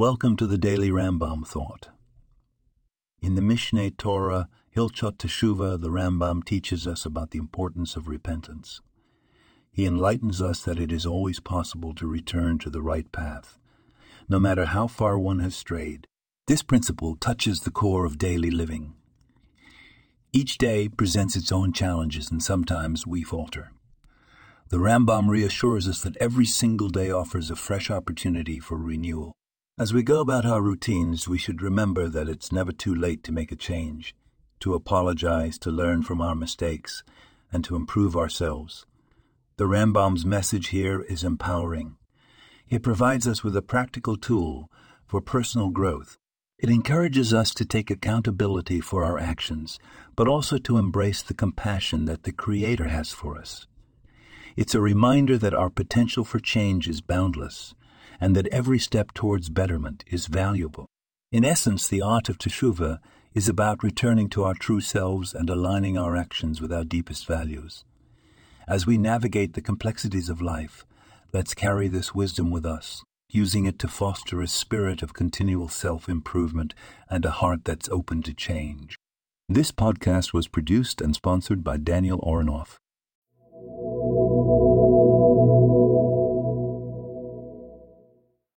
Welcome to the Daily Rambam Thought. In the Mishneh Torah, Hilchot Teshuvah, the Rambam teaches us about the importance of repentance. He enlightens us that it is always possible to return to the right path, no matter how far one has strayed. This principle touches the core of daily living. Each day presents its own challenges, and sometimes we falter. The Rambam reassures us that every single day offers a fresh opportunity for renewal. As we go about our routines, we should remember that it's never too late to make a change, to apologize, to learn from our mistakes, and to improve ourselves. The Rambam's message here is empowering. It provides us with a practical tool for personal growth. It encourages us to take accountability for our actions, but also to embrace the compassion that the Creator has for us. It's a reminder that our potential for change is boundless and that every step towards betterment is valuable. In essence, the art of Teshuvah is about returning to our true selves and aligning our actions with our deepest values. As we navigate the complexities of life, let's carry this wisdom with us, using it to foster a spirit of continual self improvement and a heart that's open to change. This podcast was produced and sponsored by Daniel Oronoff.